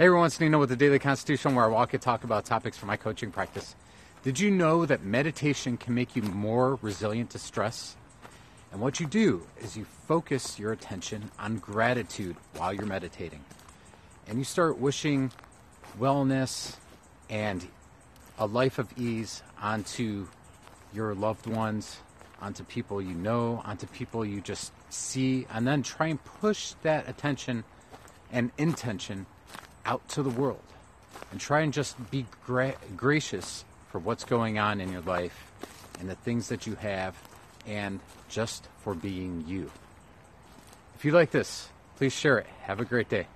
Hey everyone, it's Nino with the Daily Constitution where I walk and talk about topics from my coaching practice. Did you know that meditation can make you more resilient to stress? And what you do is you focus your attention on gratitude while you're meditating. And you start wishing wellness and a life of ease onto your loved ones, onto people you know, onto people you just see, and then try and push that attention and intention out to the world and try and just be gra- gracious for what's going on in your life and the things that you have and just for being you. If you like this, please share it. Have a great day.